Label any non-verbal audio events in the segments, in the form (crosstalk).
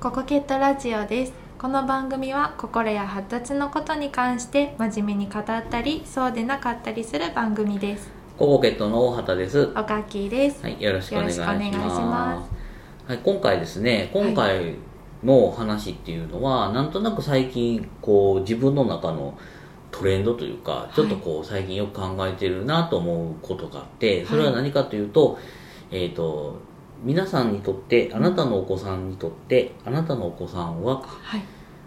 ココケットラジオです。この番組は心や発達のことに関して真面目に語ったりそうでなかったりする番組です。ココケットの大畑です。おかきです、はい、よろしくお願いします。はい、今回ですね、今回の話っていうのは、なんとなく最近、こう、自分の中のトレンドというか、ちょっとこう、最近よく考えてるなと思うことがあって、それは何かというと、えっ、と、皆さんにとって、あなたのお子さんにとって、あなたのお子さんは、はい。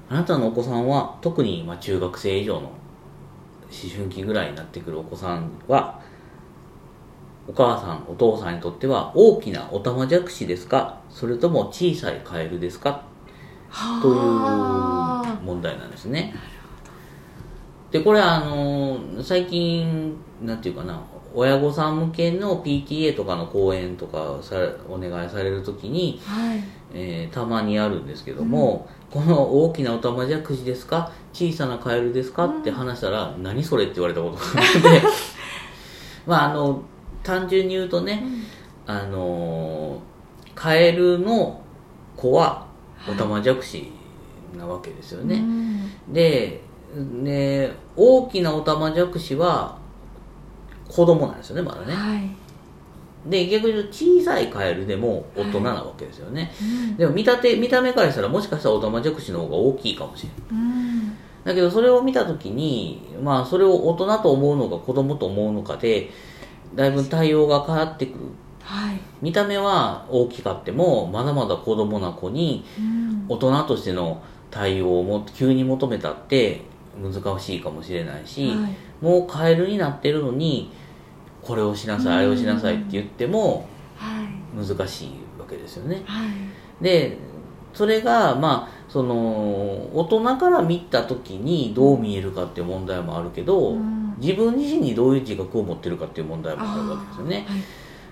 あなたのお子さんは、特にまあ中学生以上の思春期ぐらいになってくるお子さんは、お母さん、お父さんにとっては大きなオタマジャクシですか？それとも小さいカエルですか？というは問題なんですね。で、これはあの、最近、なんていうかな、親御さん向けの PTA とかの講演とかさお願いされるときに、あはい。えーたまにあるんですけども、この大きなオタマジャクシですか？小さなカエルですか？って話したら、何それって言われたことがあって。(laughs) まああの単純に言うとね、あのカエルの子はオタマジャクシなわけですよね、うん。でね大きなオタマジャクシは子供なんですよねまだね。はい。で逆に言うと小さいカエルでも大人なわけですよね、うん。でも見たて見た目からしたらもしかしたらオタマジャクシの方が大きいかもしれない。うん。だけどそれを見た時にまあそれを大人と思うのか子供と思うのかでだいぶ対応が変わってくる。はい。見た目は大きかってもまだまだ子供な子にうん。大人としての対応をも急に求めたって難しいかもしれないし、はい。もうカエルになってるのにこれをしなさいあれをしなさいって言ってもはい。難しいわけですよね。はい。でそれがまあその大人から見た時にどう見えるかっていう問題もあるけど、うん。自分自身にどういう自覚を持ってるかっていう問題もあるわけですよね。はい。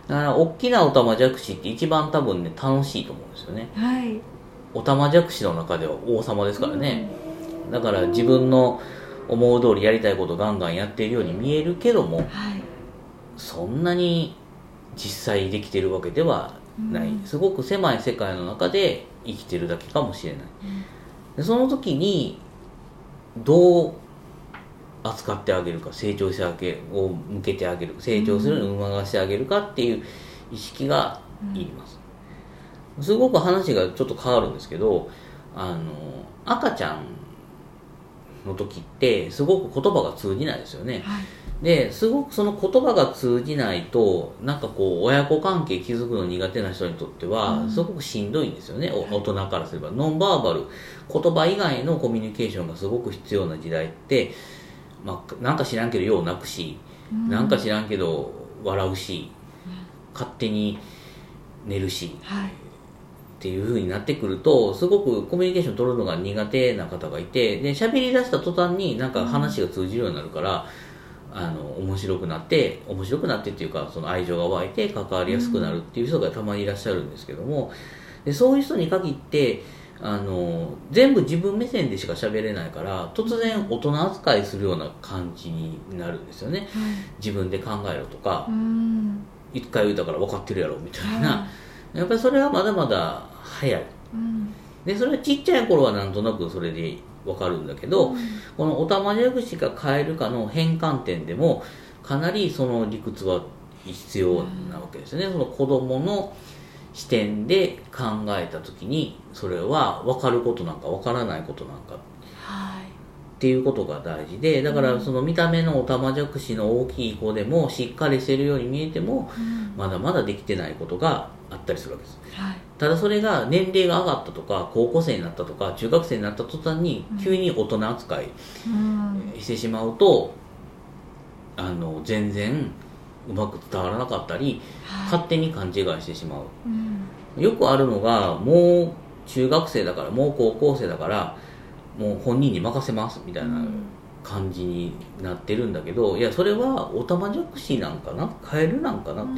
だから大きなオタマジャクシって一番多分ね楽しいと思うんですよね。はい。オタマジャクシの中では王様ですからね、だから自分の思う通りやりたいことガンガンやっているように見えるけどもはい。そんなに実際できてるわけではない、うん。すごく狭い世界の中で生きてるだけかもしれない。でその時にどう扱ってあげるか成長してあげを向けてあげる成長するのに促してあげるかっていう意識がいります、すごく話がちょっと変わるんですけどあの赤ちゃんの時ってすごく言葉が通じないですよね。はい。ですごくその言葉が通じないとなんかこう親子関係築くの苦手な人にとってはうん。すごくしんどいんですよね、お大人からすれば。ノンバーバル言葉以外のコミュニケーションがすごく必要な時代って、まあ、なんか知らんけどよう泣くし、うん。なんか知らんけど笑うし、勝手に寝るし。はいっていう風になってくるとすごくコミュニケーション取るのが苦手な方がいてで喋り出した途端になんか話が通じるようになるから、あの面白くなって面白くなってっていうかその愛情が湧いて関わりやすくなるっていう人がたまにいらっしゃるんですけどもでそういう人に限ってあの全部自分目線でしか喋れないから突然大人扱いするような感じになるんですよね。自分で考えろとかうん。一回言うたから分かってるやろみたいな、やっぱりそれはまだまだ早い。うん。でそれはちっちゃい頃はなんとなくそれで分かるんだけど、このオタマジャクシが変えるかの変換点でもかなりその理屈は必要なわけですね、その子供の視点で考えた時にそれは分かることなんか分からないことなんかはいっていうことが大事でだからその見た目のオタマジャクシの大きい子でもしっかりしてるように見えてもうん。まだまだできてないことがあったりするわけです。はい。ただそれが年齢が上がったとか高校生になったとか中学生になった途端に急に大人扱いうん。してしまうとあの全然うまく伝わらなかったりはい。勝手に勘違いしてしまう。うん。よくあるのがもう中学生だからもう高校生だからもう本人に任せますみたいな感じになってるんだけどいやそれはオタマジャクシなんかな？カエルなんかな、うん。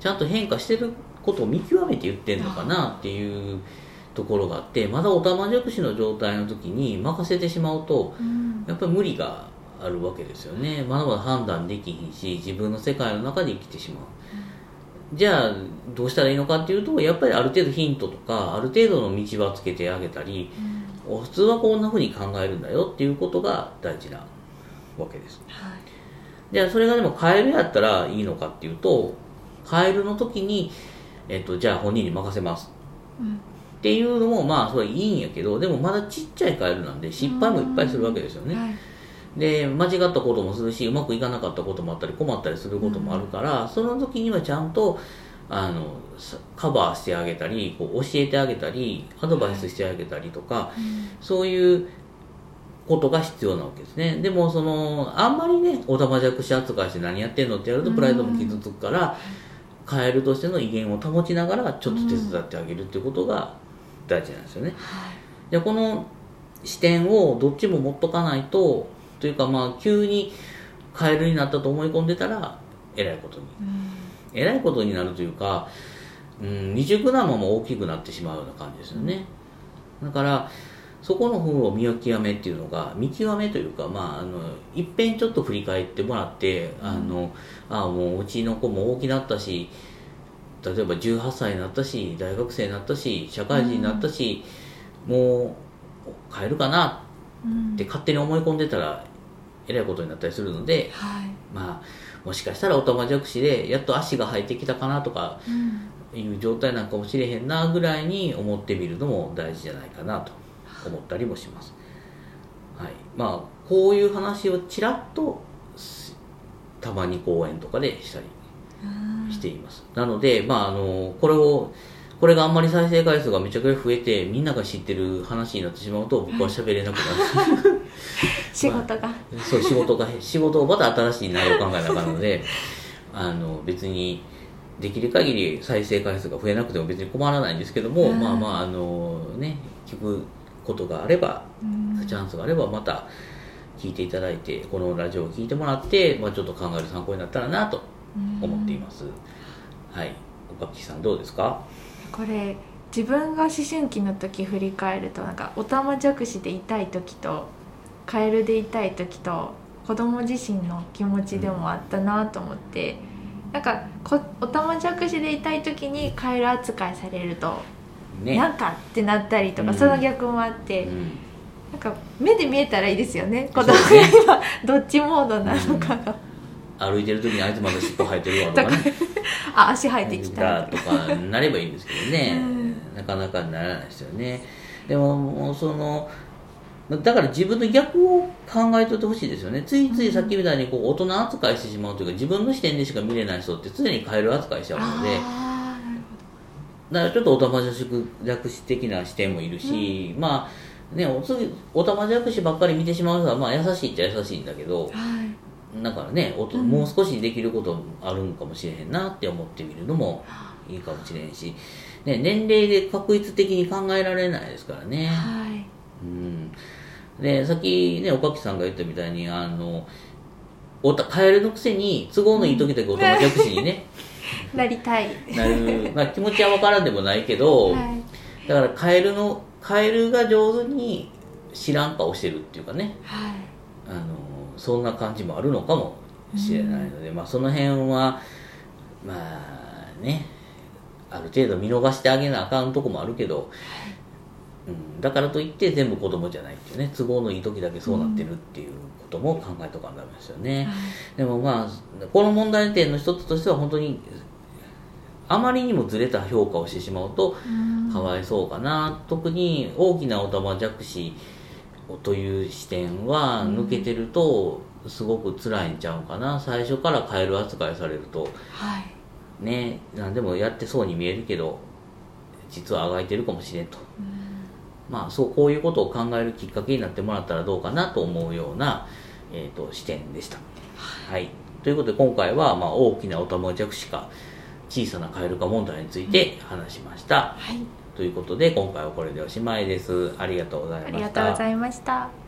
ちゃんと変化してることを見極めて言ってんのかなっていうところがあってまだオタマジャクシの状態の時に任せてしまうとうん。やっぱり無理があるわけですよね。まだまだ判断できひんし自分の世界の中で生きてしまう。じゃあどうしたらいいのかっていうとやっぱりある程度ヒントとかある程度の道はつけてあげたり普通はこんな風に考えるんだよっていうことが大事なわけです。はい。じゃあそれがでもカエルやったらいいのかっていうとカエルの時に、えっと、じゃあ本人に任せます。うん。っていうのもまあそれはいいんやけどでもまだちっちゃいカエルなんで失敗もいっぱいするわけですよね。はい。で間違ったこともするしうまくいかなかったこともあったり困ったりすることもあるから、その時にはちゃんとあのさカバーしてあげたりこう教えてあげたりアドバイスしてあげたりとか、そういうことが必要なわけですね。でもそのあんまりねおたまじゃくし扱いして何やってんのってやるとプライドも傷つくから、カエルとしての威厳を保ちながらちょっと手伝ってあげるっていうことが大事なんですよね、じゃあこの視点をどっちも持っとかないとというかまあ急にカエルになったと思い込んでたらえらいことにえらいことになるというか、うん、未熟なまま大きくなってしまうような感じですよね。だからそこの方を見極めっていうのが見極めというかまああのいっぺんちょっと振り返ってもらってあのあもううちの子も大きなったし例えば18歳になったし大学生になったし社会人になったし、もう変えるかなうん。って勝手に思い込んでたらえらいことになったりするのではいまあもしかしたらオタマジャクシでやっと足が生えてきたかなとかうんいう状態なんかもしれへんなぐらいに思ってみるのも大事じゃないかなと思ったりもします。はい、まあこういう話をちらっとすたまに講演とかでしたりうんしています。なので、まあ、あのこれをこれがあんまり再生回数がめちゃくちゃ増えてみんなが知ってる話になってしまうと僕は喋れなくなる。(laughs) 仕事が。そう仕事が仕事をまた新しい内容を考えなあかんので (laughs) あの別にできる限り再生回数が増えなくても別に困らないんですけども、うん。まあまああのね聞くことがあればうん。チャンスがあればまた聞いていただいてこのラジオを聞いてもらって、まあ、ちょっと考える参考になったらなと思っています、はい。岡木さんどうですか？これ自分が思春期の時振り返るとなんかオタマジャクシで痛い時とカエルで痛い時と子供自身の気持ちでもあったなと思って、なんかこオタマジャクシで痛い時にカエル扱いされると、ね。なんかってなったりとか、うん。その逆もあって、うん。なんか目で見えたらいいですよね子供が今どっちモードなのかが、歩いてる時にあいつまだ尻尾生えてるわとかね。あ足生えてきた。とかなればいいんですけどね、うん。なかなかならないですよね。でももうそのだから自分の逆を考えておいてほしいですよね。ついついさっきみたいにこう大人扱いしてしまうというか自分の視点でしか見れない人って常にカエル扱いしちゃうので。だからちょっとオタマジャクシ的な視点もいるし、まあねお次オタマジャクシばっかり見てしまう人はまあ優しいっちゃ優しいんだけどはい。だからねおとうん。もう少しできることあるんかもしれへんなって思ってみるのもいいかもしれんし、ね、年齢で確率的に考えられないですからね。はい。うん、でさっきね岡木さんが言ったみたいにあのおたカエルのくせに都合のいい時だけオタマジャクシにねなりたい。なる、まあ、気持ちは分からんでもないけど、はい。だからカエルのカエルが上手に知らん顔してるっていうかね。はい。あのそんな感じもあるのかもしれないので、まあその辺はまあねある程度見逃してあげなあかんとこもあるけど、うん、だからといって全部子供じゃないっていうね都合のいい時だけそうなってるっていうことも考えとかんダメですよね、でもまあこの問題点の一つとしては本当にあまりにもずれた評価をしてしまうとうん。かわいそうかな特に大きなオタマジャクシという視点は抜けてるとすごく辛いんちゃうかな。最初からカエル扱いされると。はい。ね何でもやってそうに見えるけど実はあがいてるかもしれんとまあそうこういうことを考えるきっかけになってもらったらどうかなと思うような、えー、と視点でした。はい、ということで今回は、まあ、大きなオタマジャクシか小さなカエル化問題について話しました。はいということで今回はこれでおしまいです。ありがとうございました。ありがとうございました